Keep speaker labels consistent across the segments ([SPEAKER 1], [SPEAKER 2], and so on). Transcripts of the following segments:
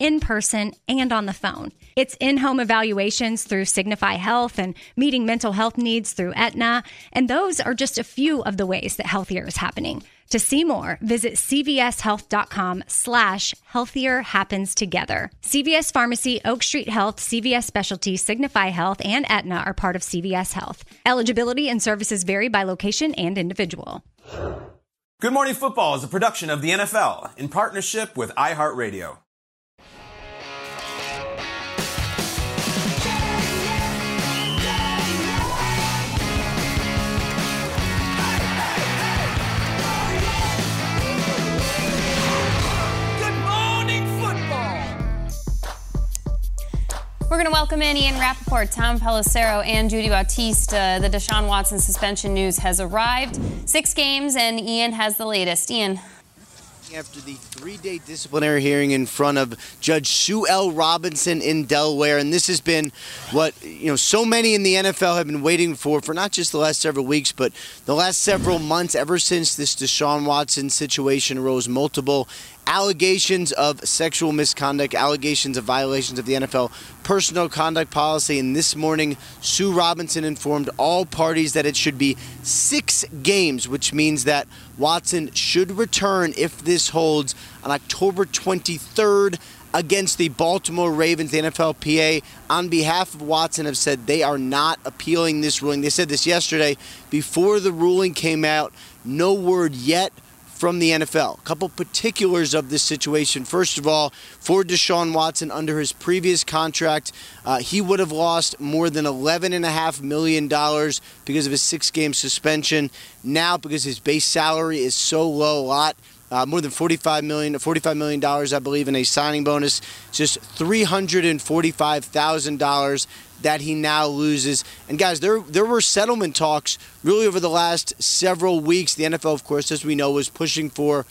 [SPEAKER 1] in person, and on the phone. It's in home evaluations through Signify Health and meeting mental health needs through Aetna. And those are just a few of the ways that healthier is happening. To see more, visit cvshealth.com slash healthier happens together. CVS Pharmacy, Oak Street Health, CVS Specialty, Signify Health, and Aetna are part of CVS Health. Eligibility and services vary by location and individual.
[SPEAKER 2] Good Morning Football is a production of the NFL in partnership with iHeartRadio.
[SPEAKER 3] We're going to welcome in Ian Rapoport, Tom Pelissero, and Judy Battista. The Deshaun Watson suspension news has arrived. Six games, and Ian has the latest. Ian.
[SPEAKER 4] After the three day disciplinary hearing in front of Judge Sue L. Robinson in Delaware. And this has been what, you know, so many in the NFL have been waiting for, for not just the last several weeks, but the last several months, ever since this Deshaun Watson situation arose. Multiple allegations of sexual misconduct, allegations of violations of the NFL personal conduct policy. And this morning, Sue Robinson informed all parties that it should be six games, which means that Watson should return if this holds on October 23rd against the Baltimore Ravens. The NFLPA, on behalf of Watson, have said they are not appealing this ruling. They said this yesterday before the ruling came out. No word yet from the NFL. A couple particulars of this situation. First of all, for Deshaun Watson, under his previous contract, uh, he would have lost more than $11.5 million because of his six game suspension. Now, because his base salary is so low, a lot. Uh, more than 45 million, 45 million dollars, I believe, in a signing bonus. Just 345 thousand dollars that he now loses. And guys, there there were settlement talks really over the last several weeks. The NFL, of course, as we know, was pushing for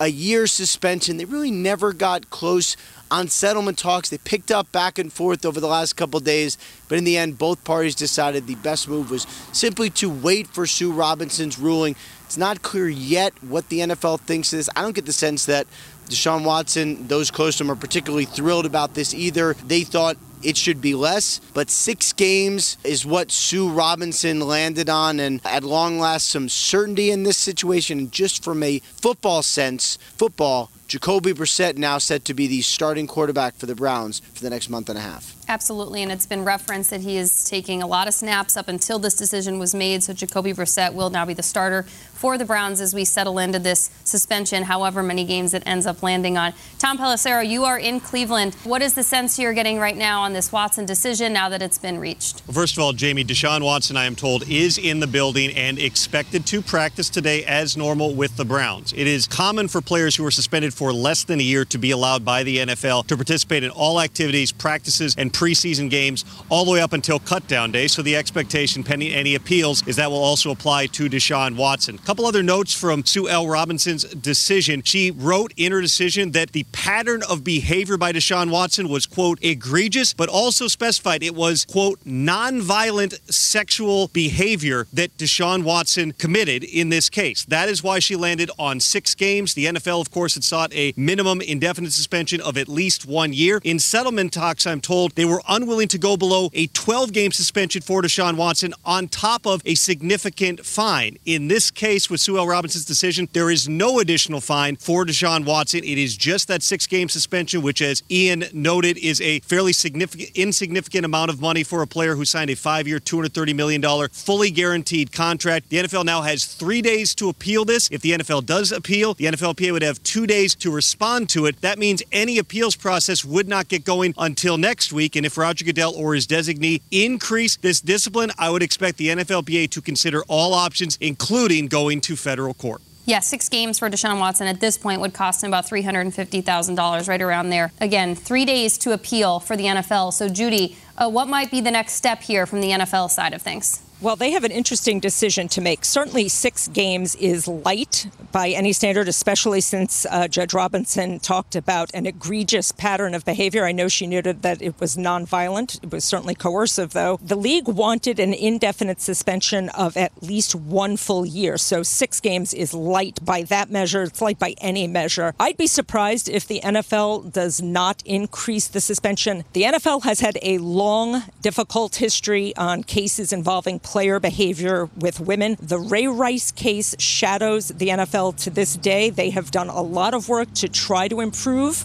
[SPEAKER 4] a year suspension. They really never got close on settlement talks. They picked up back and forth over the last couple days, but in the end, both parties decided the best move was simply to wait for Sue Robinson's ruling. It's not clear yet what the NFL thinks of this. I don't get the sense that Deshaun Watson, those close to him, are particularly thrilled about this either. They thought it should be less, but six games is what Sue Robinson landed on, and at long last, some certainty in this situation. Just from a football sense, football, Jacoby Brissett now set to be the starting quarterback for the Browns for the next month and a half.
[SPEAKER 3] Absolutely, and it's been referenced that he is taking a lot of snaps up until this decision was made. So Jacoby Brissett will now be the starter for the Browns as we settle into this suspension, however many games it ends up landing on. Tom Pelissero, you are in Cleveland. What is the sense you're getting right now on this Watson decision now that it's been reached?
[SPEAKER 5] Well, first of all, Jamie, Deshaun Watson, I am told, is in the building and expected to practice today as normal with the Browns. It is common for players who are suspended for less than a year to be allowed by the NFL to participate in all activities, practices, and preseason games all the way up until cutdown day. So the expectation, pending any appeals, is that will also apply to Deshaun Watson. A couple other notes from Sue L. Robinson's decision. She wrote in her decision that the pattern of behavior by Deshaun Watson was, quote, egregious, but also specified it was, quote, nonviolent sexual behavior that Deshaun Watson committed in this case. That is why she landed on six games. The NFL, of course, had sought a minimum indefinite suspension of at least one year. In settlement talks, I'm told they were unwilling to go below a 12 game suspension for Deshaun Watson on top of a significant fine. In this case, with Sue L. Robinson's decision, there is no additional fine for Deshaun Watson. It is just that six game suspension, which, as Ian noted, is a fairly significant, insignificant amount of money for a player who signed a five year, $230 million fully guaranteed contract. The NFL now has three days to appeal this. If the NFL does appeal, the NFLPA would have two days to respond to it. That means any appeals process would not get going until next week. And if Roger Goodell or his designee increase this discipline, I would expect the NFLPA to consider all options, including going to federal court.
[SPEAKER 3] Yeah, six games for Deshaun Watson at this point would cost him about $350,000, right around there. Again, three days to appeal for the NFL. So, Judy, uh, what might be the next step here from the NFL side of things?
[SPEAKER 6] Well, they have an interesting decision to make. Certainly, six games is light by any standard, especially since uh, Judge Robinson talked about an egregious pattern of behavior. I know she noted that it was nonviolent. It was certainly coercive, though. The league wanted an indefinite suspension of at least one full year. So, six games is light by that measure. It's light by any measure. I'd be surprised if the NFL does not increase the suspension. The NFL has had a long, difficult history on cases involving player behavior with women. The Ray Rice case shadows the NFL to this day. They have done a lot of work to try to improve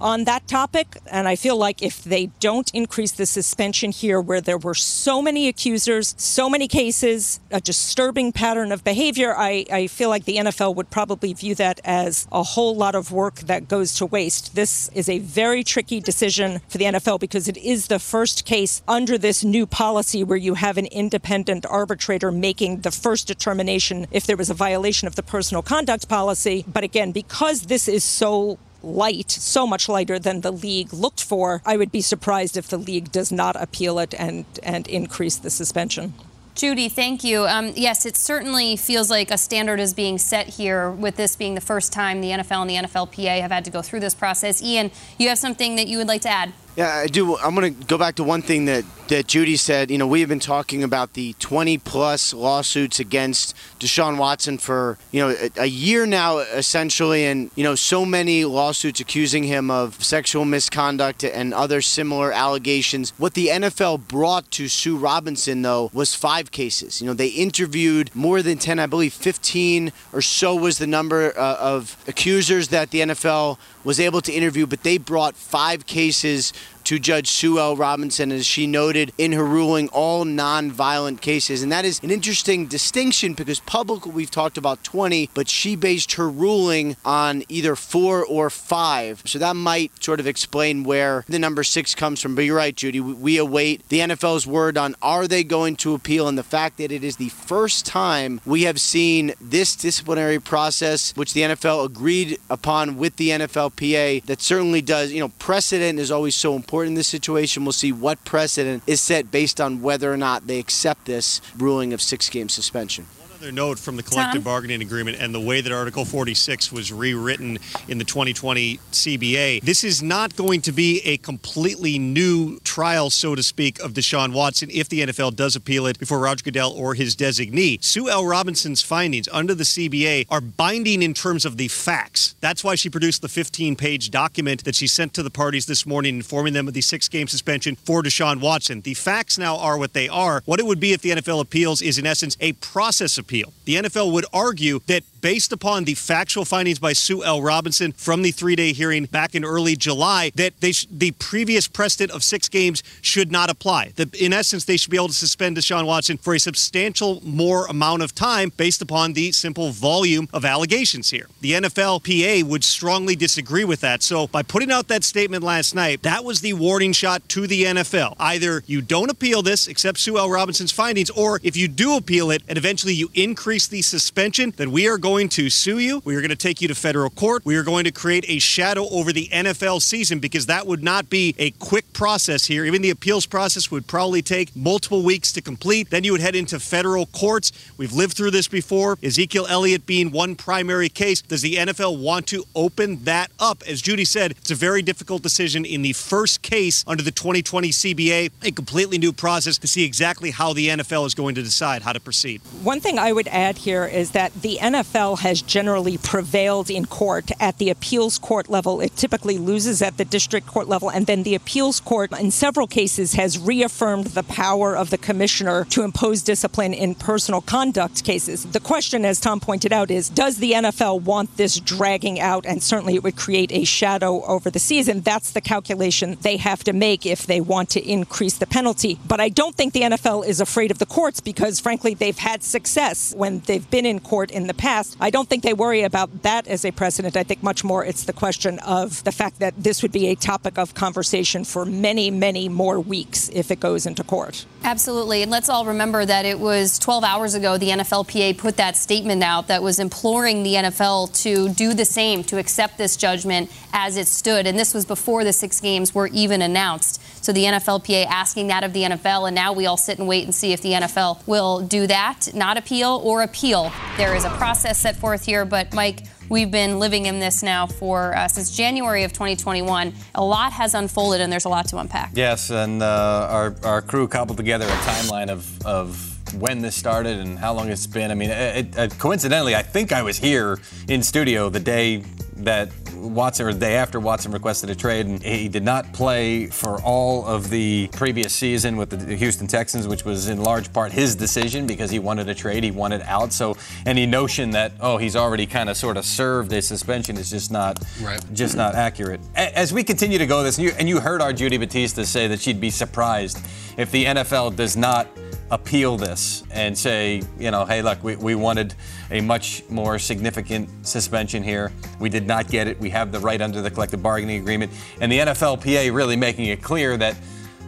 [SPEAKER 6] on that topic. And I feel like if they don't increase the suspension here, where there were so many accusers, so many cases, a disturbing pattern of behavior, I, I feel like the NFL would probably view that as a whole lot of work that goes to waste. This is a very tricky decision for the NFL because it is the first case under this new policy where you have an independent arbitrator making the first determination if there was a violation of the personal conduct policy. But again, because this is so light, so much lighter than the league looked for, I would be surprised if the league does not appeal it and, and increase the suspension.
[SPEAKER 3] Judy, thank you. Um, yes, it certainly feels like a standard is being set here with this being the first time the NFL and the NFLPA have had to go through this process. Ian, you have something that you would like to add?
[SPEAKER 4] Yeah, I do. I'm going to go back to one thing that, that Judy said. You know, we have been talking about the 20 plus lawsuits against Deshaun Watson for, you know, a, a, year now, essentially, and, you know, so many lawsuits accusing him of sexual misconduct and other similar allegations. What the NFL brought to Sue Robinson, though, was five cases. You know, they interviewed more than 10, I believe 15 or so was the number uh, of accusers that the NFL was able to interview, but they brought five cases to Judge Sue L. Robinson, as she noted in her ruling, all non-violent cases. And that is an interesting distinction because publicly we've talked about 20, but she based her ruling on either four or five. So that might sort of explain where the number six comes from. But you're right, Judy. We await the NFL's word on are they going to appeal and the fact that it is the first time we have seen this disciplinary process, which the NFL agreed upon with the NFLPA, that certainly does, you know, precedent is always so important in this situation. We'll see what precedent is set based on whether or not they accept this ruling of six game suspension
[SPEAKER 5] other note from the collective Tom? bargaining agreement and the way that Article 46 was rewritten in the 2020 CBA, this is not going to be a completely new trial, so to speak, of Deshaun Watson if the NFL does appeal it before Roger Goodell or his designee. Sue L. Robinson's findings under the CBA are binding in terms of the facts. That's why she produced the 15 page document that she sent to the parties this morning, informing them of the six game suspension for Deshaun Watson. The facts now are what they are. What it would be if the NFL appeals is, in essence, a process of appeal. The NFL would argue that based upon the factual findings by Sue L. Robinson from the three day hearing back in early July, that sh- the previous precedent of six games should not apply. That in essence, they should be able to suspend Deshaun Watson for a substantial more amount of time based upon the simple volume of allegations here. The NFLPA would strongly disagree with that. So by putting out that statement last night, that was the warning shot to the NFL. Either you don't appeal this, accept Sue L. Robinson's findings, or if you do appeal it and eventually you increase the suspension, then we are going going to sue you. We are going to take you to federal court. We are going to create a shadow over the NFL season because that would not be a quick process here. Even the appeals process would probably take multiple weeks to complete. Then you would head into federal courts. We've lived through this before. Ezekiel Elliott being one primary case. Does the NFL want to open that up? As Judy said, it's a very difficult decision in the first case under the 2020 CBA, a completely new process to see exactly how the NFL is going to decide how to proceed.
[SPEAKER 6] One thing I would add here is that the NFL has generally prevailed in court at the appeals court level. It typically loses at the district court level, and then the appeals court, in several cases, has reaffirmed the power of the commissioner to impose discipline in personal conduct cases. The question, as Tom pointed out, is does the NFL want this dragging out? And certainly it would create a shadow over the season. That's the calculation they have to make if they want to increase the penalty. But I don't think the NFL is afraid of the courts because, frankly, they've had success when they've been in court in the past. I don't think they worry about that as a precedent. I think much more it's the question of the fact that this would be a topic of conversation for many, many more weeks if it goes into court.
[SPEAKER 3] Absolutely. And let's all remember that it was 12 hours ago the NFLPA put that statement out that was imploring the NFL to do the same, to accept this judgment as it stood. And this was before the six games were even announced. So the NFLPA asking that of the NFL, and now we all sit and wait and see if the NFL will do that, not appeal or appeal. There is a process set forth here, but Mike, we've been living in this now for uh, since January of 2021. A lot has unfolded, and there's a lot to unpack.
[SPEAKER 7] Yes, and uh, our, our crew cobbled together a timeline of, of when this started and how long it's been. I mean, it, it, coincidentally, I think I was here in studio the day that Watson, or the day after Watson requested a trade, and he did not play for all of the previous season with the Houston Texans, which was in large part his decision because he wanted a trade, he wanted out. So any notion that oh he's already kind of sort of served a suspension is just not right. just not accurate. As we continue to go this, and you, and you heard our Judy Battista say that she'd be surprised if the NFL does not appeal this and say, you know, hey, look, we, we wanted a much more significant suspension here. We did not get it. We have the right under the collective bargaining agreement. And the NFLPA really making it clear that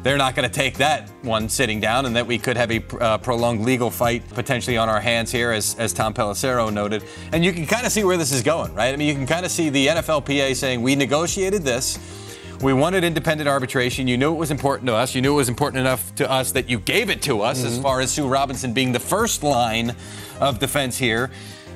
[SPEAKER 7] they're not going to take that one sitting down and that we could have a uh, prolonged legal fight potentially on our hands here, as, as Tom Pelissero noted. And you can kind of see where this is going, right? I mean, you can kind of see the NFLPA saying, we negotiated this. We wanted independent arbitration. You knew it was important to us. You knew it was important enough to us that you gave it to us, mm-hmm. as far as Sue Robinson being the first line of defense here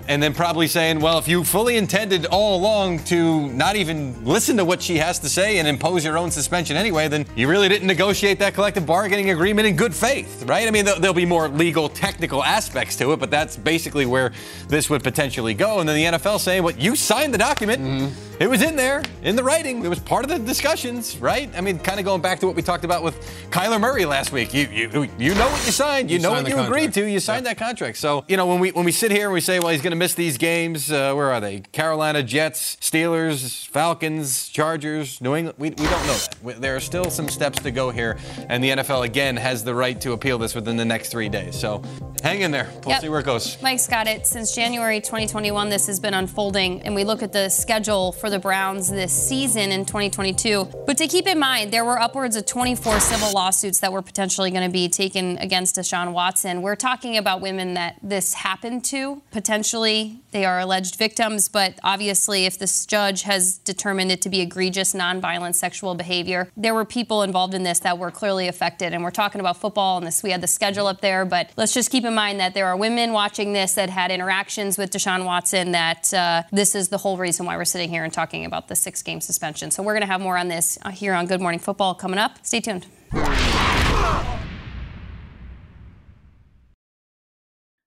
[SPEAKER 7] and then probably saying, well, if you fully intended all along to not even listen to what she has to say and impose your own suspension anyway, then you really didn't negotiate that collective bargaining agreement in good faith, right? I mean, there'll be more legal, technical aspects to it, but that's basically where this would potentially go. And then the NFL saying, well, you signed the document. Mm-hmm. It was in there, in the writing. It was part of the discussions, right? I mean, kind of going back to what we talked about with Kyler Murray last week. You you, you know what you signed. You, you know what you contract. agreed to. You signed yeah. that contract. So, you know, when we when we sit here and we say, well, he's going to miss these games, uh, where are they? Carolina, Jets, Steelers, Falcons, Chargers, New England. We, we don't know that. There are still some steps to go here. And the NFL, again, has the right to appeal this within the next three days. So hang in there. We'll yep. see where it goes.
[SPEAKER 3] Mike's got it. Since January 2021, this has been unfolding. And we look at the schedule for the Browns this season in 2022. But to keep in mind, there were upwards of 24 civil lawsuits that were potentially going to be taken against Deshaun Watson. We're talking about women that this happened to. Potentially, they are alleged victims, but obviously, if this judge has determined it to be egregious, nonviolent sexual behavior, there were people involved in this that were clearly affected. And we're talking about football, and this we had the schedule up there. But let's just keep in mind that there are women watching this that had interactions with Deshaun Watson. That uh, this is the whole reason why we're sitting here talking about the six game suspension. So we're going to have more on this uh, here on Good Morning Football coming up. Stay tuned.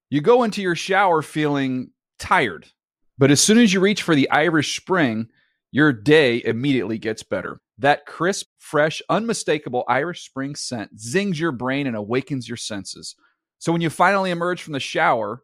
[SPEAKER 8] You go into your shower feeling tired, but as soon as you reach for the Irish Spring, your day immediately gets better. That crisp, fresh, unmistakable Irish Spring scent zings your brain and awakens your senses. So when you finally emerge from the shower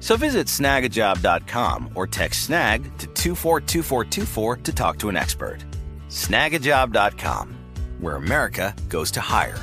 [SPEAKER 9] So visit snagajob.com or text snag to 242424 to talk to an expert. Snagajob.com, where America goes to hire.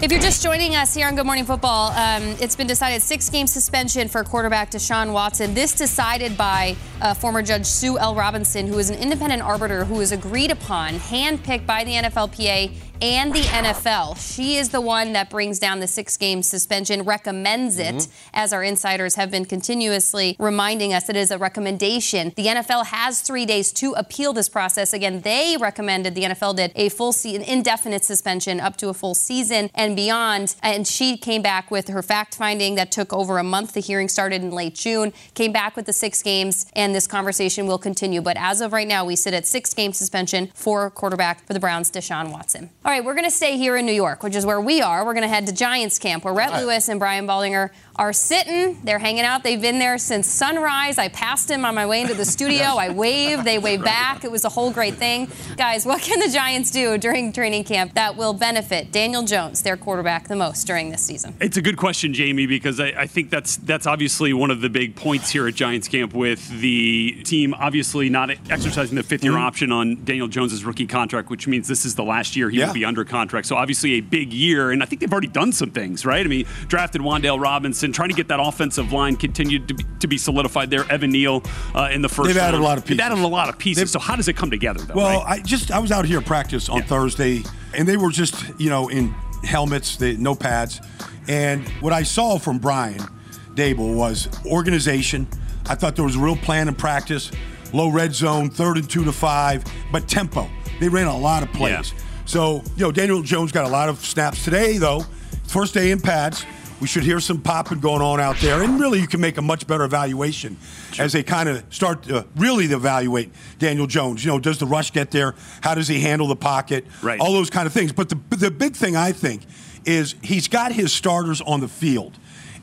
[SPEAKER 3] If you're just joining us here on Good Morning Football, um, it's been decided six game suspension for quarterback Deshaun Watson. This decided by uh, former Judge Sue L. Robinson, who is an independent arbiter who was agreed upon, handpicked by the NFLPA and the NFL. She is the one that brings down the six game suspension, recommends it, mm-hmm. as our insiders have been continuously reminding us it is a recommendation. The NFL has three days to appeal this process. Again, they recommended, the NFL did, a full season, indefinite suspension up to a full season and beyond. And she came back with her fact finding that took over a month. The hearing started in late June, came back with the six games, and this conversation will continue. But as of right now, we sit at six game suspension for quarterback for the Browns, Deshaun Watson. All right, we're going to stay here in New York, which is where we are. We're going to head to Giants camp, where Rhett Lewis and Brian Baldinger are sitting. They're hanging out. They've been there since sunrise. I passed him on my way into the studio. I waved. They waved back. It was a whole great thing. Guys, what can the Giants do during training camp that will benefit Daniel Jones, their quarterback, the most during this season?
[SPEAKER 10] It's a good question, Jamie, because I, I think that's that's obviously one of the big points here at Giants camp with the team obviously not exercising the fifth year
[SPEAKER 11] Mm-hmm.
[SPEAKER 10] option on Daniel Jones's rookie contract, which means this is the last year he
[SPEAKER 11] Yeah.
[SPEAKER 10] will be under contract. So obviously a big year, and I think they've already done some things, right? I mean, drafted Wandale Robinson, trying to get that offensive line continued to be, to be solidified there. Evan Neal uh, in the first.
[SPEAKER 11] They've added a lot of pieces.
[SPEAKER 10] They've added a lot of pieces. so how does it come together, though?
[SPEAKER 11] Well,
[SPEAKER 10] right?
[SPEAKER 11] I just I was out here at practice on Thursday, and they were just you know in helmets, they, no pads, and what I saw from Brian Daboll was organization. I thought there was a real plan in practice, low red zone, third and two to five, but tempo. They ran a lot of plays. So you know Daniel Jones got a lot of snaps today, though. First day in pads. We should hear some popping going on out there, and really, you can make a much better evaluation as they kind of start to really evaluate Daniel Jones. You know, does the rush get there? How does he handle the pocket?
[SPEAKER 10] Right.
[SPEAKER 11] All those kind of things. But the the big thing I think is he's got his starters on the field,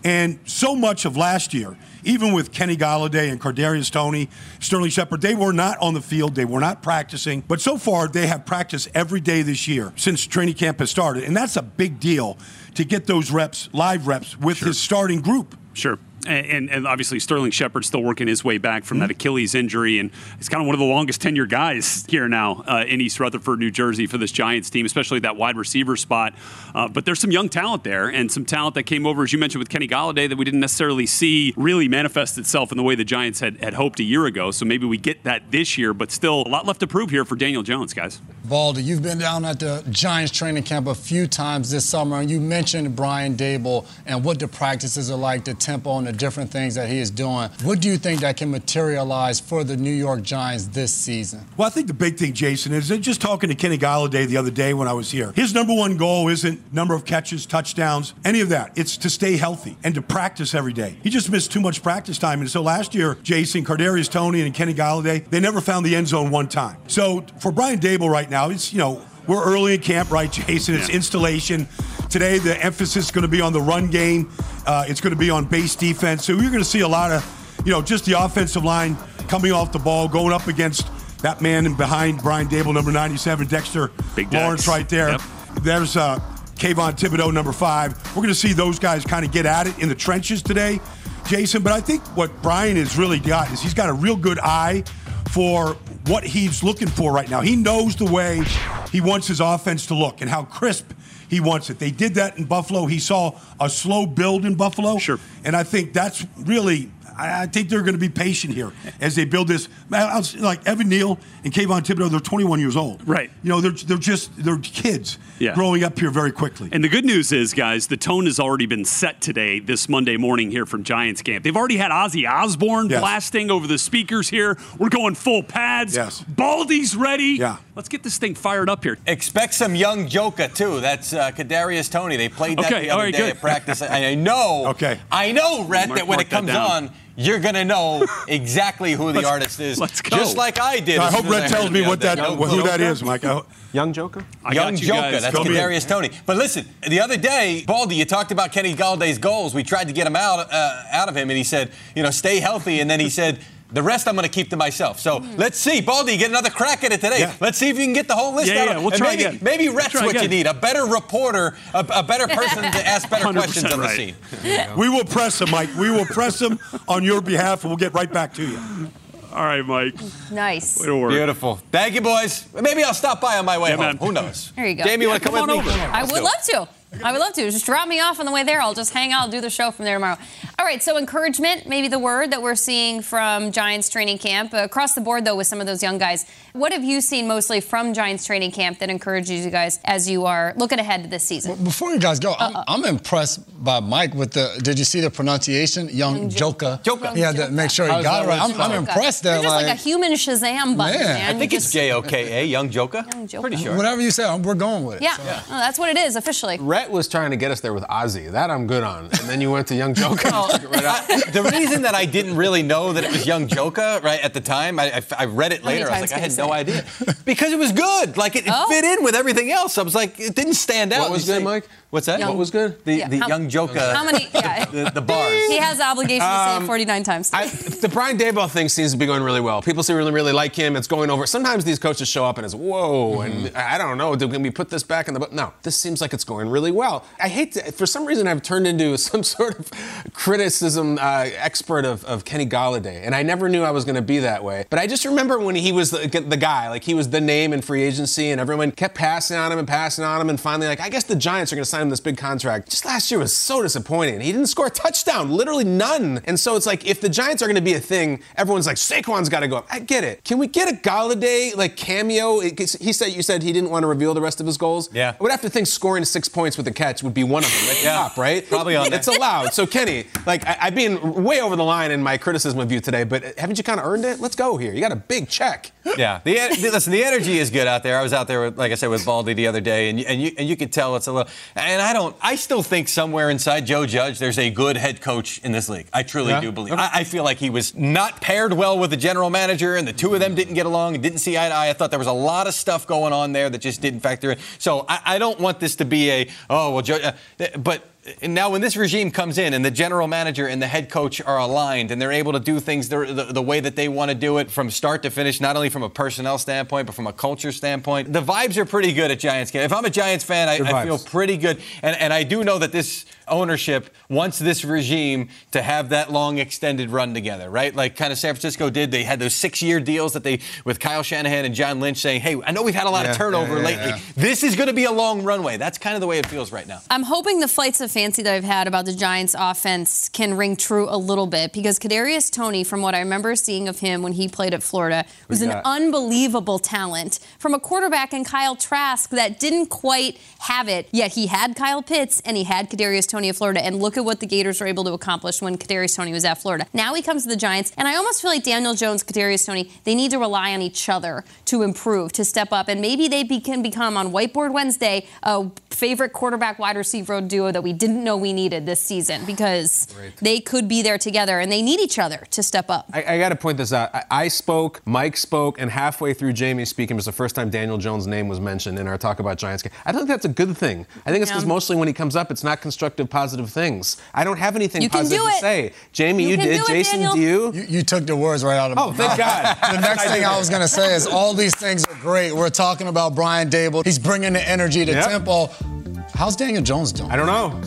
[SPEAKER 11] and so much of last year, even with Kenny Golladay and Kadarius Toney, Sterling Shepard, they were not on the field. They were not practicing. But so far, they have practiced every day this year since training camp has started, and that's a big deal to get those reps, live reps, with his starting group.
[SPEAKER 10] Sure. And, and, obviously Sterling Shepard still working his way back from that
[SPEAKER 11] Mm-hmm.
[SPEAKER 10] Achilles injury, and he's kind of one of the longest tenure guys here now uh, in East Rutherford, New Jersey, for this Giants team, especially that wide receiver spot. Uh, but there's some young talent there, and some talent that came over, as you mentioned, with Kenny Golladay, that we didn't necessarily see really manifest itself in the way the Giants had, had hoped a year ago. So maybe we get that this year, but still a lot left to prove here for Daniel Jones, guys.
[SPEAKER 12] Baldy, you've been down at the Giants training camp a few times this summer, and you mentioned Brian Daboll and what the practices are like, the tempo, and the different things that he is doing. What do you think that can materialize for the New York Giants this season?
[SPEAKER 11] Well, I think the big thing, Jason, is just talking to Kenny Golladay the other day when I was here. His number one goal isn't number of catches, touchdowns, any of that. It's to stay healthy and to practice every day. He just missed too much practice time, and so last year, Jason, Kadarius Toney, and Kenny Golladay, they never found the end zone one time. So for Brian Daboll right now, it's you know we're early in camp, right, Jason? It's installation. Today, the emphasis is going to be on the run game. Uh, it's going to be on base defense. So you're going to see a lot of, you know, just the offensive line coming off the ball, going up against that man and behind Brian Daboll, number 97, Dexter
[SPEAKER 10] Big Dex.
[SPEAKER 11] Lawrence, right there.
[SPEAKER 10] Yep.
[SPEAKER 11] There's uh, Kayvon Thibodeaux, number five. We're going to see those guys kind of get at it in the trenches today, Jason. But I think what Brian has really got is he's got a real good eye for what he's looking for right now. He knows the way he wants his offense to look and how crisp he wants it. They did that in Buffalo. He saw a slow build in Buffalo. Sure. And I think that's really. I I think they're going to be patient here as they build this. I was- Like Evan Neal and Kayvon Thibodeaux, they're 21 years old.
[SPEAKER 10] Right.
[SPEAKER 11] You know, they're they're just they're kids
[SPEAKER 10] Yeah.
[SPEAKER 11] growing up here very quickly.
[SPEAKER 10] And the good news is, guys, the tone has already been set today, this Monday morning here from Giants camp. They've already had Ozzy Osbourne
[SPEAKER 11] Yes.
[SPEAKER 10] blasting over the speakers here. We're going full pads.
[SPEAKER 7] Yes.
[SPEAKER 10] Baldy's ready. Yeah. Let's get this thing fired up here.
[SPEAKER 7] Expect some young Joka too. That's uh, Kadarius Toney. They played that
[SPEAKER 10] Okay,
[SPEAKER 7] the
[SPEAKER 10] all
[SPEAKER 7] other
[SPEAKER 10] right,
[SPEAKER 7] day
[SPEAKER 10] good.
[SPEAKER 7] at practice. I, I know. Okay. I know, Rhett,
[SPEAKER 10] Mark-
[SPEAKER 7] that when it comes on, you're gonna know exactly who the artist is.
[SPEAKER 10] let's go.
[SPEAKER 7] Just like I did.
[SPEAKER 11] I hope
[SPEAKER 7] soon as
[SPEAKER 11] Rhett
[SPEAKER 7] heard
[SPEAKER 11] tells me what
[SPEAKER 7] other
[SPEAKER 11] that
[SPEAKER 7] day.
[SPEAKER 11] who that is, Mike.
[SPEAKER 13] Young Joker?
[SPEAKER 10] I
[SPEAKER 7] Young
[SPEAKER 10] got you
[SPEAKER 7] Joker.
[SPEAKER 10] guys.
[SPEAKER 7] That's
[SPEAKER 11] Fill me in.
[SPEAKER 7] Kadarius Toney. But listen, the other day, Baldy, you talked about Kenny Golladay's goals. We tried to get him out uh, out of him, and he said, you know, stay healthy. And then he said. The rest I'm going to keep to myself. So hmm. let's see, Baldy, get another crack at it today. Let's see if you can get the whole list
[SPEAKER 10] Yeah,
[SPEAKER 7] out.
[SPEAKER 10] yeah, we'll
[SPEAKER 7] and
[SPEAKER 10] try
[SPEAKER 7] maybe,
[SPEAKER 10] again.
[SPEAKER 7] maybe
[SPEAKER 10] We'll
[SPEAKER 7] Rhett's
[SPEAKER 10] try
[SPEAKER 7] what you need. A better reporter, a, a better person to ask better
[SPEAKER 10] 100%
[SPEAKER 7] questions on the scene.
[SPEAKER 11] we will press him, Mike. We will press him on your behalf, and we'll get right back to you.
[SPEAKER 10] All right, Mike.
[SPEAKER 3] Nice.
[SPEAKER 10] Way to work.
[SPEAKER 7] Beautiful. Thank you, boys. Maybe I'll stop by on my way
[SPEAKER 10] Yeah,
[SPEAKER 7] home.
[SPEAKER 10] man.
[SPEAKER 7] Who knows?
[SPEAKER 3] There you go.
[SPEAKER 7] Jamie, you want to come, with me?
[SPEAKER 3] I
[SPEAKER 7] Let's
[SPEAKER 3] would love to. I would love to. Just drop me off on the way there. I'll just hang out, do the show from there tomorrow. All right, so encouragement, maybe the word that we're seeing from Giants training camp. Uh, across the board, though, with some of those young guys. What have you seen mostly from Giants training camp that encourages you guys as you are looking ahead to this season?
[SPEAKER 12] Before you guys go, I'm, I'm impressed by Mike with the. Did you see the pronunciation? Young Joka.
[SPEAKER 7] Joka.
[SPEAKER 12] Yeah, had to make sure he got it right. I'm. I'm impressed that
[SPEAKER 3] You're just like,
[SPEAKER 12] like,
[SPEAKER 3] a human Shazam button,
[SPEAKER 12] Man.
[SPEAKER 3] man.
[SPEAKER 7] I think it's J O K A, Young Joka.
[SPEAKER 3] Young Joker.
[SPEAKER 7] Pretty sure.
[SPEAKER 12] whatever you say, we're going with it.
[SPEAKER 3] Yeah, No, that's what it is officially.
[SPEAKER 13] Rhett was trying to get us there with Ozzy. That I'm good on. And then you went to Young Joker.
[SPEAKER 7] I- the reason that I didn't really know that it was Young Joker right at the time, I, I- I read it
[SPEAKER 3] How
[SPEAKER 7] later. I was like, I had no
[SPEAKER 3] say
[SPEAKER 7] idea because it was good. Like it, it
[SPEAKER 3] Oh.
[SPEAKER 7] fit in with everything else. I was like, it didn't stand out.
[SPEAKER 13] What was
[SPEAKER 7] You
[SPEAKER 13] good,
[SPEAKER 7] say-
[SPEAKER 13] Mike?
[SPEAKER 7] What's that?
[SPEAKER 3] Young-
[SPEAKER 13] What was good?
[SPEAKER 7] The,
[SPEAKER 3] Yeah,
[SPEAKER 7] the
[SPEAKER 3] how-
[SPEAKER 7] Young Joker.
[SPEAKER 3] How many? Yeah.
[SPEAKER 7] The, the bars.
[SPEAKER 3] He has the obligation to say
[SPEAKER 13] Um,
[SPEAKER 3] it 49 times.
[SPEAKER 13] I, the Brian Daboll thing seems to be going really well. People seem to really, really like him. It's going over. Sometimes these coaches show up and it's whoa, and I I don't know. Can we put this back in the book? No, this seems like it's going really well. I hate to. For some reason, I've turned into some sort of criticism uh, expert of, of Kenny Golladay, and I never knew I was going to be that way. But I just remember when he was the, the guy, like he was the name in free agency, and everyone kept passing on him and passing on him, and finally, like I guess the Giants are going to sign this big contract. Just last year was so disappointing. He didn't score a touchdown, literally none. And so it's like if the Giants are going to be a thing, everyone's like Saquon's got to go up. I get it. Can we get a Golladay like cameo? He said you said he didn't want to reveal the rest of his goals.
[SPEAKER 7] Yeah.
[SPEAKER 13] I would have to think scoring six points with a catch would be one of them at the
[SPEAKER 7] Yeah.
[SPEAKER 13] top, right?
[SPEAKER 7] Probably on.
[SPEAKER 13] It's allowed. So Kenny, like I, I've been way over the line in my criticism of you today, but haven't you kind of earned it? Let's go here. You got a big check.
[SPEAKER 7] Yeah, the, en- listen, the energy is good out there. I was out there, with, like I said, with Baldy the other day, and you, and you and you could tell it's a little. And I don't. I still think somewhere inside Joe Judge, there's a good head coach in this league. I truly
[SPEAKER 13] Yeah?
[SPEAKER 7] do believe. I, I feel like he was not paired well with the general manager, and the two of them didn't get along and didn't see eye to eye. I thought there was a lot of stuff going on there that just didn't factor in. So I, I don't want this to be a oh well, Joe, uh, but. Now, when this regime comes in and the general manager and the head coach are aligned and they're able to do things the, the, the way that they want to do it from start to finish, not only from a personnel standpoint, but from a culture standpoint, the vibes are pretty good at Giants camp. If I'm a Giants fan, I, I feel pretty good. And, and I do know that this ownership wants this regime to have that long extended run together, right? Like kind of San Francisco did. They had those six year deals that they, with Kyle Shanahan and John Lynch saying, hey, I know we've had a lot
[SPEAKER 13] Yeah,
[SPEAKER 7] of turnover
[SPEAKER 13] yeah, yeah,
[SPEAKER 7] lately.
[SPEAKER 13] yeah.
[SPEAKER 7] This is going to be a long runway. That's kind of the way it feels right now.
[SPEAKER 3] I'm hoping the flights of fancy that I've had about the Giants offense can ring true a little bit because Kadarius Toney, from what I remember seeing of him when he played at Florida, was an unbelievable talent from a quarterback in Kyle Trask that didn't quite have it. Yet he had Kyle Pitts and he had Kadarius Toney of Florida. And look at what the Gators were able to accomplish when Kadarius Toney was at Florida. Now he comes to the Giants, and I almost feel like Daniel Jones, Kadarius Toney, they need to rely on each other to improve, to step up, and maybe they be- can become on Whiteboard Wednesday a favorite quarterback wide receiver duo that we didn't know we needed this season because they could be there together and they need each other to step up.
[SPEAKER 13] I, I got to point this out. I, I spoke, Mike spoke, and halfway through Jamie speaking was the first time Daniel Jones' name was mentioned in our talk about Giants game. I don't think that's a good thing. I think it's because
[SPEAKER 3] Yeah.
[SPEAKER 13] mostly when he comes up, it's not constructive, positive things. I don't have anything
[SPEAKER 12] You can
[SPEAKER 13] positive
[SPEAKER 12] do
[SPEAKER 13] to
[SPEAKER 12] it.
[SPEAKER 13] say. Jamie, you, did. Jason, do you?
[SPEAKER 12] you? You took the words right out of my mouth.
[SPEAKER 13] Oh, thank. God.
[SPEAKER 12] the next thing. I was going to say is all these things are great. We're talking about Brian Daboll. He's bringing the energy, to
[SPEAKER 13] Yep.
[SPEAKER 12] tempo. How's Daniel Jones doing?
[SPEAKER 13] I don't know.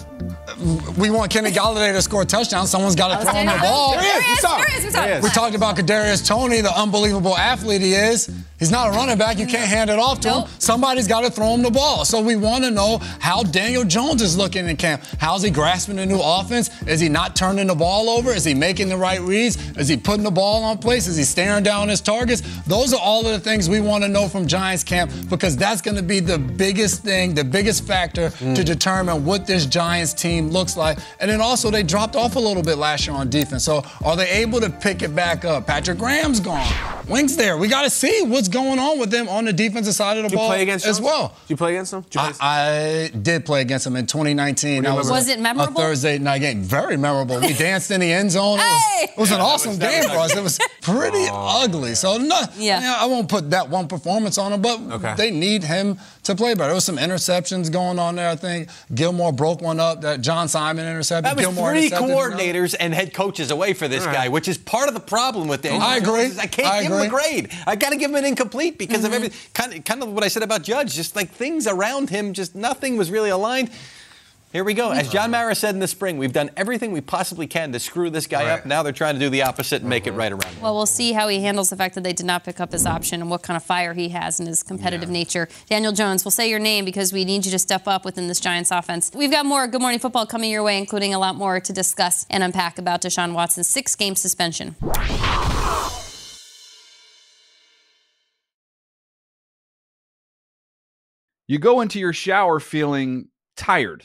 [SPEAKER 12] We want Kenny Golladay to score a touchdown. Someone's got to throw him the ball.
[SPEAKER 3] There he is, There he there he is, we saw. There he is.
[SPEAKER 12] We talked about Kadarius Toney, the unbelievable athlete he is. He's not a running back. You can't hand it off to him. Somebody's got to throw him the ball. So we want to know how Daniel Jones is looking in camp. How's he grasping the new offense? Is he not turning the ball over? Is he making the right reads? Is he putting the ball on place? Is he staring down his targets? Those are all of the things we want to know from Giants camp because that's going to be the biggest thing, the biggest factor to determine what this Giants team looks like. And then also they dropped off a little bit last year on defense. So are they able to pick it back up? Patrick Graham's gone. Wink's there. We got to see what's going on with them on the defensive side of the
[SPEAKER 13] Did you
[SPEAKER 12] ball
[SPEAKER 13] play against
[SPEAKER 12] as
[SPEAKER 13] Jones?
[SPEAKER 12] well.
[SPEAKER 13] Did you play against them? Did you play
[SPEAKER 12] I, I did play against them in 2019. That was,
[SPEAKER 3] Was
[SPEAKER 12] a,
[SPEAKER 3] it memorable?
[SPEAKER 12] A Thursday night game. Very memorable. We danced in the end zone. It was, it was an awesome game for us. It was pretty ugly. So no, yeah. I won't put that one performance on him, but
[SPEAKER 13] Okay.
[SPEAKER 12] they need him to play better. There was some interceptions going on there. I think Gilmore broke one up. That John Simon intercepted.
[SPEAKER 14] That was
[SPEAKER 12] Gilmore
[SPEAKER 14] three coordinators and head coaches away for this
[SPEAKER 12] All
[SPEAKER 14] guy, which is part of the problem with Daniel.
[SPEAKER 12] I agree.
[SPEAKER 14] I can't
[SPEAKER 12] I
[SPEAKER 14] give him a grade. I got to give him an incomplete because of mm-hmm. everything. Kind of, kind of what I said about Judge. Just like things around him, just nothing was really aligned. Here we go. As John Mara said in the spring, we've done everything we possibly can to screw this guy up. Now they're trying to do the opposite and make it mm-hmm. right around. him.
[SPEAKER 3] Well, we'll see how he handles the fact that they did not pick up his option and what kind of fire he has in his competitive nature. Daniel Jones, we'll say your name because we need you to step up within this Giants offense. We've got more Good Morning Football coming your way, including a lot more to discuss and unpack about Deshaun Watson's six game suspension.
[SPEAKER 8] You go into your shower feeling tired,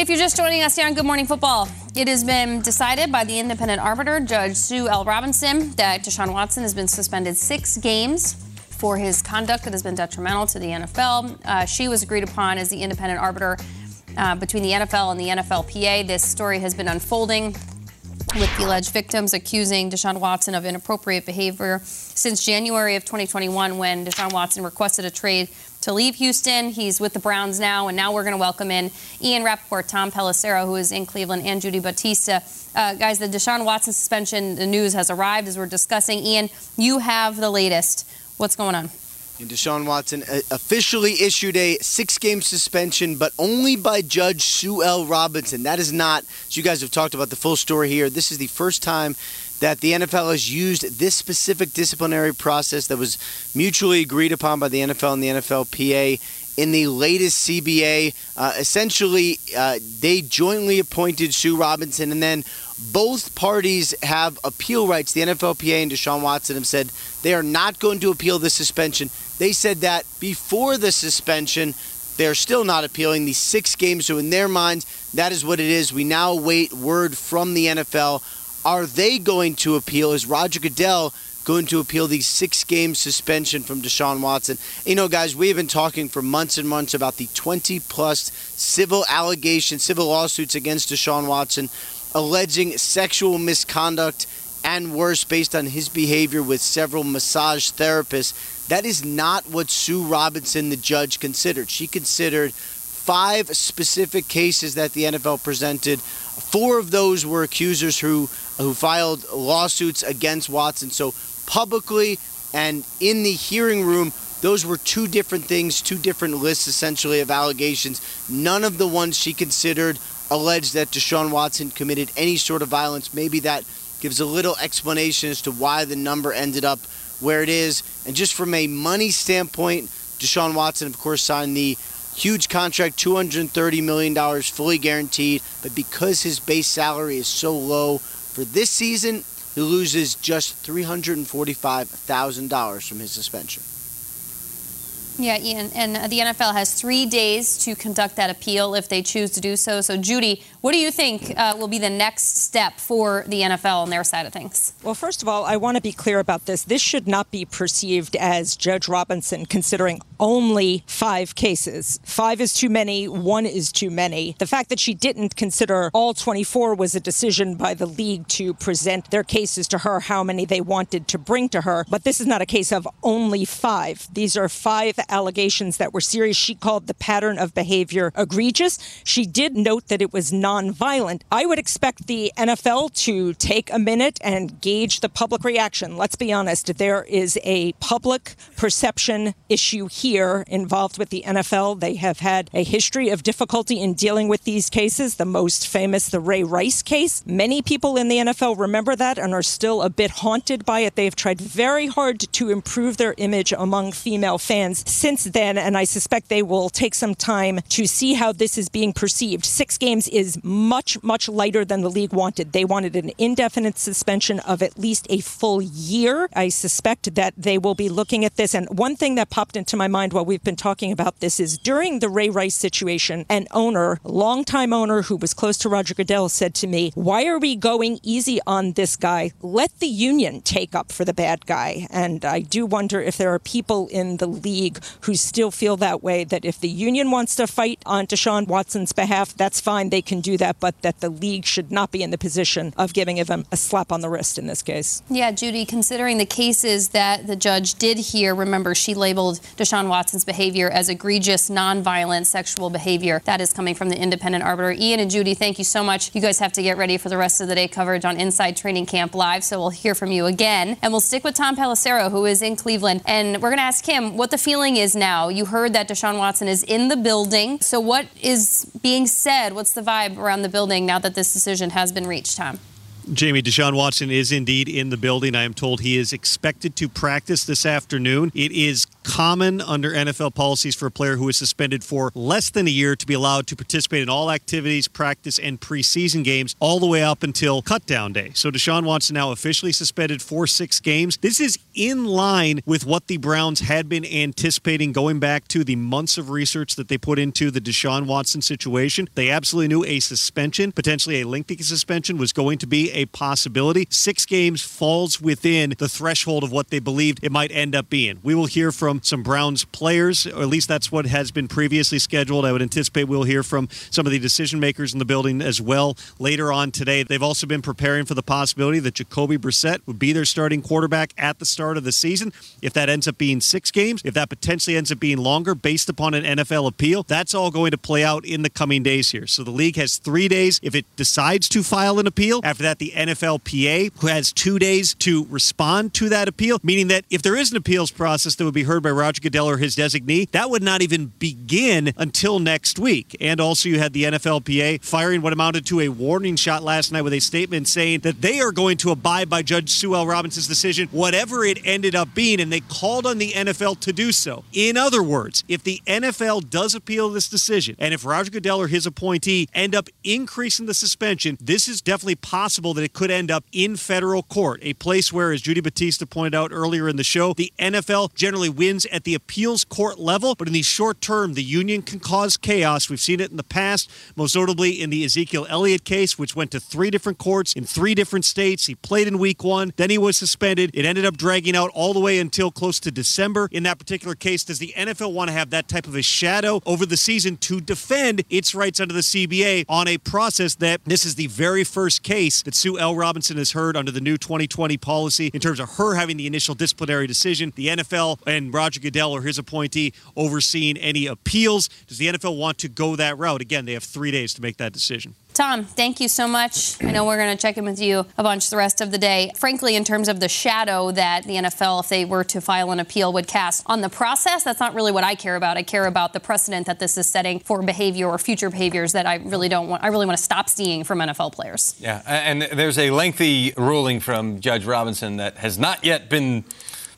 [SPEAKER 3] If you're just joining us here on Good Morning Football, it has been decided by the independent arbiter, Judge Sue L. Robinson, that Deshaun Watson has been suspended six games for his conduct that has been detrimental to the NFL. Uh, she was agreed upon as the independent arbiter uh, between the NFL and the NFLPA. This story has been unfolding with the alleged victims accusing Deshaun Watson of inappropriate behavior since January of 2021 when Deshaun Watson requested a trade to leave Houston. He's with the Browns now, and now we're going to welcome in Ian Rapoport, Tom Pelissero, who is in Cleveland, and Judy Battista. Uh, guys, the Deshaun Watson suspension, the news has arrived as we're discussing. Ian, you have the latest. What's going on?
[SPEAKER 4] Deshaun Watson uh, officially issued a six game suspension, but only by Judge Sue L. Robinson. That is not, as you guys have talked about the full story here, this is the first time that the NFL has used this specific disciplinary process that was mutually agreed upon by the NFL and the NFLPA in the latest CBA. Uh, essentially, uh, they jointly appointed Sue Robinson, and then both parties have appeal rights. The NFLPA and Deshaun Watson have said they are not going to appeal the suspension. They said that before the suspension. They're still not appealing the six games. So, in their minds, that is what it is. We now await word from the NFL. Are they going to appeal? Is Roger Goodell going to appeal the six game suspension from Deshaun Watson? You know, guys, we have been talking for months and months about the 20 plus civil allegations, civil lawsuits against Deshaun Watson alleging sexual misconduct and worse based on his behavior with several massage therapists. That is not what Sue Robinson, the judge, considered. She considered five specific cases that the NFL presented. Four of those were accusers who who filed lawsuits against Watson. So publicly and in the hearing room, those were two different things, two different lists essentially of allegations. None of the ones she considered alleged that Deshaun Watson committed any sort of violence. Maybe that gives a little explanation as to why the number ended up where it is. And just from a money standpoint, Deshaun Watson, of course, signed the huge contract, $230 million fully guaranteed. But because his base salary is so low for this season, he loses just $345,000 from his suspension.
[SPEAKER 3] Yeah, Ian, and the NFL has three days to conduct that appeal if they choose to do so. So, Judy, what do you think uh, will be the next step for the NFL on their side of things?
[SPEAKER 6] Well, first of all, I want to be clear about this. This should not be perceived as Judge Robinson considering only five cases. Five is too many, one is too many. The fact that she didn't consider all 24 was a decision by the league to present their cases to her, how many they wanted to bring to her. But this is not a case of only five. These are five allegations that were serious. She called the pattern of behavior egregious. She did note that it was nonviolent. I would expect the NFL to take a minute and gauge the public reaction. Let's be honest, there is a public perception issue here involved with the NFL. They have had a history of difficulty in dealing with these cases, the most famous, the Ray Rice case. Many people in the NFL remember that and are still a bit haunted by it. They've tried very hard to improve their image among female fans since then, and I suspect they will take some time to see how this is being perceived. Six games is much, much lighter than the league wanted. They wanted an indefinite suspension of at least a full year. I suspect that they will be looking at this. And one thing that popped into my mind while we've been talking about this is during the Ray Rice situation, an owner, longtime owner who was close to Roger Goodell, said to me, Why are we going easy on this guy? Let the union take up for the bad guy. And I do wonder if there are people in the league who still feel that way that if the union wants to fight on Deshaun Watson's behalf, that's fine. They can do that, but that the league should not be in the position of giving him a slap on the wrist in this case.
[SPEAKER 3] Yeah, Judy, considering the cases that the judge did hear, remember she labeled Deshaun Watson's behavior as egregious, nonviolent sexual behavior. That is coming from the independent arbiter. Ian and Judy, thank you so much. You guys have to get ready for the rest of the day coverage on Inside Training Camp Live, so we'll hear from you again. And we'll stick with Tom Pelissero, who is in Cleveland, and we're going to ask him what the feeling is now. You heard that Deshaun Watson is in the building. So, what is being said? What's the vibe around the building now that this decision has been reached, Tom?
[SPEAKER 5] Jamie, Deshaun Watson is indeed in the building. I am told he is expected to practice this afternoon. It is common under NFL policies for a player who is suspended for less than a year to be allowed to participate in all activities, practice, and preseason games all the way up until cutdown day. So Deshaun Watson now officially suspended for six games. This is in line with what the Browns had been anticipating going back to the months of research that they put into the Deshaun Watson situation. They absolutely knew a suspension, potentially a lengthy suspension, was going to be a possibility. Six games falls within the threshold of what they believed it might end up being. We will hear from some Browns players, or at least that's what has been previously scheduled. I would anticipate we'll hear from some of the decision makers in the building as well later on today. They've also been preparing for the possibility that Jacoby Brissett would be their starting quarterback at the start of the season. If that ends up being six games, if that potentially ends up being longer based upon an NFL appeal, that's all going to play out in the coming days here. So the league has three days if it decides to file an appeal. After that, the NFLPA, who has two days to respond to that appeal, meaning that if there is an appeals process that would be heard by Roger Goodell or his designee, that would not even begin until next week. And also, you had the NFLPA firing what amounted to a warning shot last night with a statement saying that they are going to abide by Judge Sue L. Robinson's decision, whatever it ended up being, and they called on the NFL to do so. In other words, if the NFL does appeal this decision, and if Roger Goodell or his appointee end up increasing the suspension, this is definitely possible that it could end up in federal court, a place where, as Judy Battista pointed out earlier in the show, the NFL generally wins at the appeals court level, but in the short term, the union can cause chaos. We've seen it in the past, most notably in the Ezekiel Elliott case, which went to three different courts in three different states. He played in week one, then he was suspended. It ended up dragging out all the way until close to December. In that particular case, does the NFL want to have that type of a shadow over the season to defend its rights under the CBA on a process that this is the very first case that Sue L. Robinson is heard under the new 2020 policy in terms of her having the initial disciplinary decision, the NFL and Roger Goodell or his appointee overseeing any appeals. Does the NFL want to go that route? Again, they have three days to make that decision.
[SPEAKER 3] Tom, thank you so much. I know we're going to check in with you a bunch the rest of the day. Frankly, in terms of the shadow that the NFL, if they were to file an appeal, would cast on the process, that's not really what I care about. I care about the precedent that this is setting for behavior or future behaviors that I really don't want. I really want to stop seeing from NFL players.
[SPEAKER 7] Yeah, and there's a lengthy ruling from Judge Robinson that has not yet been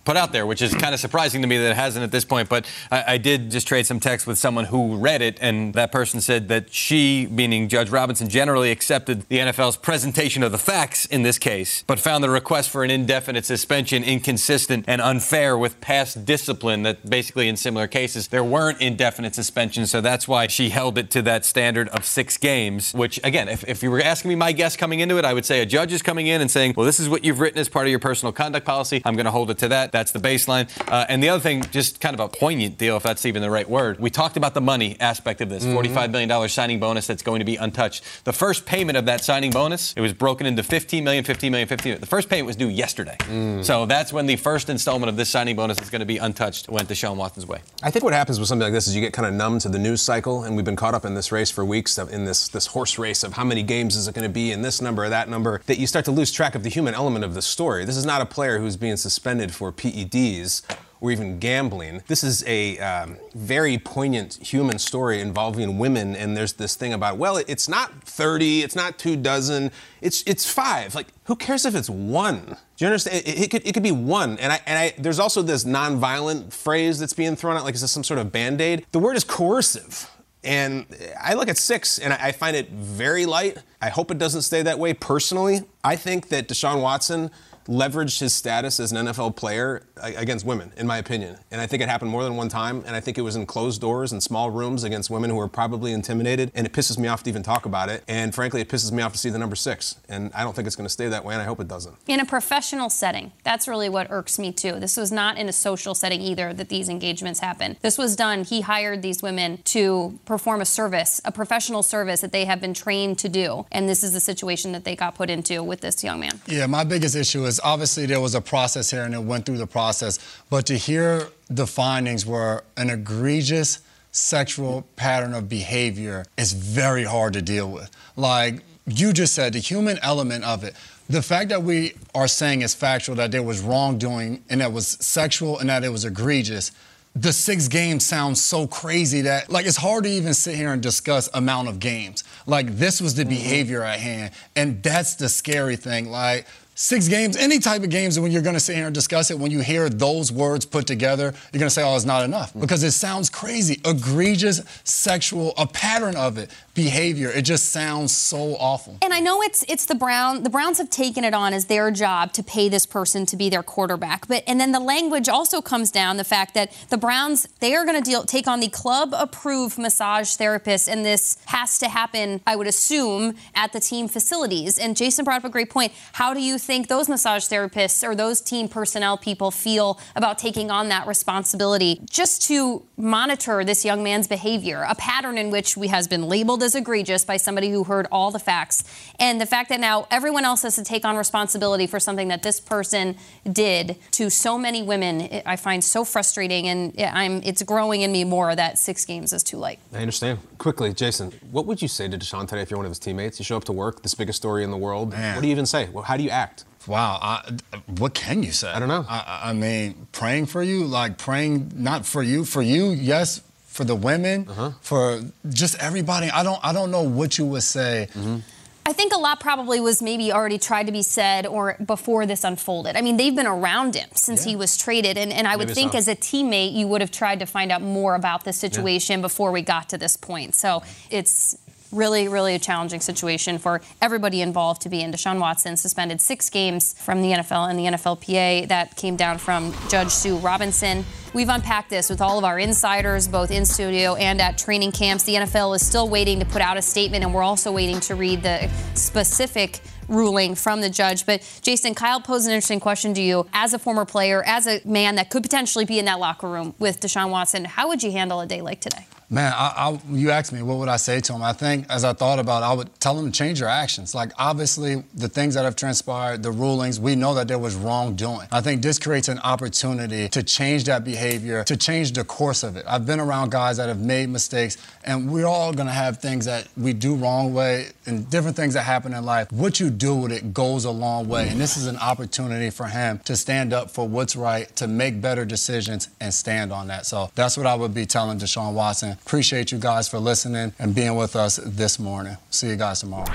[SPEAKER 7] put out there, which is kind of surprising to me that it hasn't at this point. But I, I, did just trade some text with someone who read it, and that person said that she, meaning Judge Robinson, generally accepted the NFL's presentation of the facts in this case, but found the request for an indefinite suspension inconsistent and unfair with past discipline. That basically, in similar cases, there weren't indefinite suspensions, so that's why she held it to that standard of six games. Which, again, if, if you were asking me my guess coming into it, I would say a judge is coming in and saying, "Well, this is what you've written as part of your personal conduct policy. I'm going to hold it to that." That's the baseline. Uh, and the other thing, just kind of a poignant deal, if that's even the right word. We talked about the money aspect of this, mm-hmm. $45 million signing bonus that's going to be untouched. The first payment of that signing bonus, it was broken into 15 million, 15 million, 15 million. The first payment was due yesterday. Mm. So that's when the first installment of this signing bonus is going to be untouched went Deshaun Watson's way.
[SPEAKER 13] I think what happens with something like this is you get kind of numb to the news cycle, and we've been caught up in this race for weeks, in this, this horse race of how many games is it going to be, and this number or that number, that you start to lose track of the human element of the story. This is not a player who's being suspended for PEDs or even gambling. This is a um, very poignant human story involving women, and there's this thing about, well, it's not 30, it's not two dozen, it's it's five. Like, who cares if it's one? Do you understand? It, it could it could be one. And I and I there's also this nonviolent phrase that's being thrown out, like is this some sort of band-aid? The word is coercive. And I look at six and I find it very light. I hope it doesn't stay that way personally. I think that Deshaun Watson leveraged his status as an NFL player uh, against women, in my opinion. And I think it happened more than one time. And I think it was in closed doors and small rooms against women who were probably intimidated. And it pisses me off to even talk about it. And frankly, it pisses me off to see the number six. And I don't think it's going to stay that way, and I hope it doesn't.
[SPEAKER 3] In a professional setting, that's really what irks me too. This was not in a social setting either that these engagements happen. This was done, he hired these women to perform a service, a professional service that they have been trained to do. And this is the situation that they got put into with this young man.
[SPEAKER 12] Yeah, my biggest issue is obviously there was a process here and it went through the process, but to hear the findings were an egregious sexual pattern of behavior is very hard to deal with. Like you just said, the human element of it. The fact that we are saying it's factual that there was wrongdoing and that was sexual and that it was egregious, the six games sounds so crazy that like it's hard to even sit here and discuss amount of games. Like this was the mm-hmm. behavior at hand, and that's the scary thing. Like six games, any type of games, and when you're going to sit here and discuss it, when you hear those words put together, you're going to say, oh, it's not enough. Mm-hmm. Because it sounds crazy. Egregious sexual, a pattern of it, behavior. It just sounds so awful.
[SPEAKER 3] And I know it's it's the Brown. The Browns have taken it on as their job to pay this person to be their quarterback. But and then the language also comes down the fact that the Browns they are going to deal take on the club approved massage therapist, and this has to happen. I would assume at the team facilities. And Jason brought up a great point. How do you think those massage therapists or those team personnel people feel about taking on that responsibility just to monitor this young man's behavior, a pattern in which we has been labeled as egregious by somebody who heard all the facts, and the fact that now everyone else has to take on responsibility for something that this person did to so many women, I find so frustrating, and I'm it's growing in me more that six games is too late.
[SPEAKER 13] I understand. Quickly, Jason, what would you say to Deshaun today if you're one of his teammates? You show up to work, this biggest story in the world.
[SPEAKER 12] Man.
[SPEAKER 13] What do you even say? Well, how do you act?
[SPEAKER 12] Wow, I, what can you say? I
[SPEAKER 13] don't know.
[SPEAKER 12] I, I mean, praying for you, like praying not for you, for you, yes, for the women,
[SPEAKER 13] Uh-huh.
[SPEAKER 12] for just everybody. I don't, I don't know what you would say.
[SPEAKER 13] Mm-hmm.
[SPEAKER 3] I think a lot probably was maybe already tried to be said or before this unfolded. I mean, they've been around him since he was traded. And, and I would
[SPEAKER 13] Maybe
[SPEAKER 3] think
[SPEAKER 13] so.
[SPEAKER 3] as a teammate, you would have tried to find out more about the situation before we got to this point. So it's really, really a challenging situation for everybody involved to be in. Deshaun Watson suspended six games from the NFL and the NFLPA. That came down from Judge Sue Robinson. We've unpacked this with all of our insiders, both in studio and at training camps. The NFL is still waiting to put out a statement, and we're also waiting to read the specific ruling from the judge. But Jason, Kyle posed an interesting question to you. As a former player, as a man that could potentially be in that locker room with Deshaun Watson, how would you handle a day like today?
[SPEAKER 12] Man, I, I, you asked me what would I say to him. I think as I thought about, it, I would tell him to change your actions. Like obviously, the things that have transpired, the rulings, we know that there was wrongdoing. I think this creates an opportunity to change that behavior, to change the course of it. I've been around guys that have made mistakes, and we're all gonna have things that we do wrong way and different things that happen in life. What you do with it goes a long way, and this is an opportunity for him to stand up for what's right, to make better decisions, and stand on that. So that's what I would be telling Deshaun Watson. Appreciate you guys for listening and being with us this morning. See you guys tomorrow.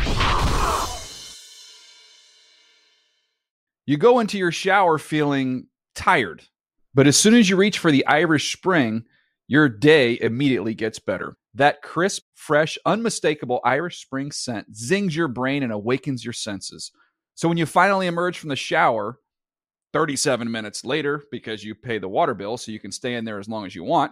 [SPEAKER 8] You go into your shower feeling tired, but as soon as you reach for the Irish Spring, your day immediately gets better. That crisp, fresh, unmistakable Irish Spring scent zings your brain and awakens your senses. So when you finally emerge from the shower, 37 minutes later, because you pay the water bill so you can stay in there as long as you want,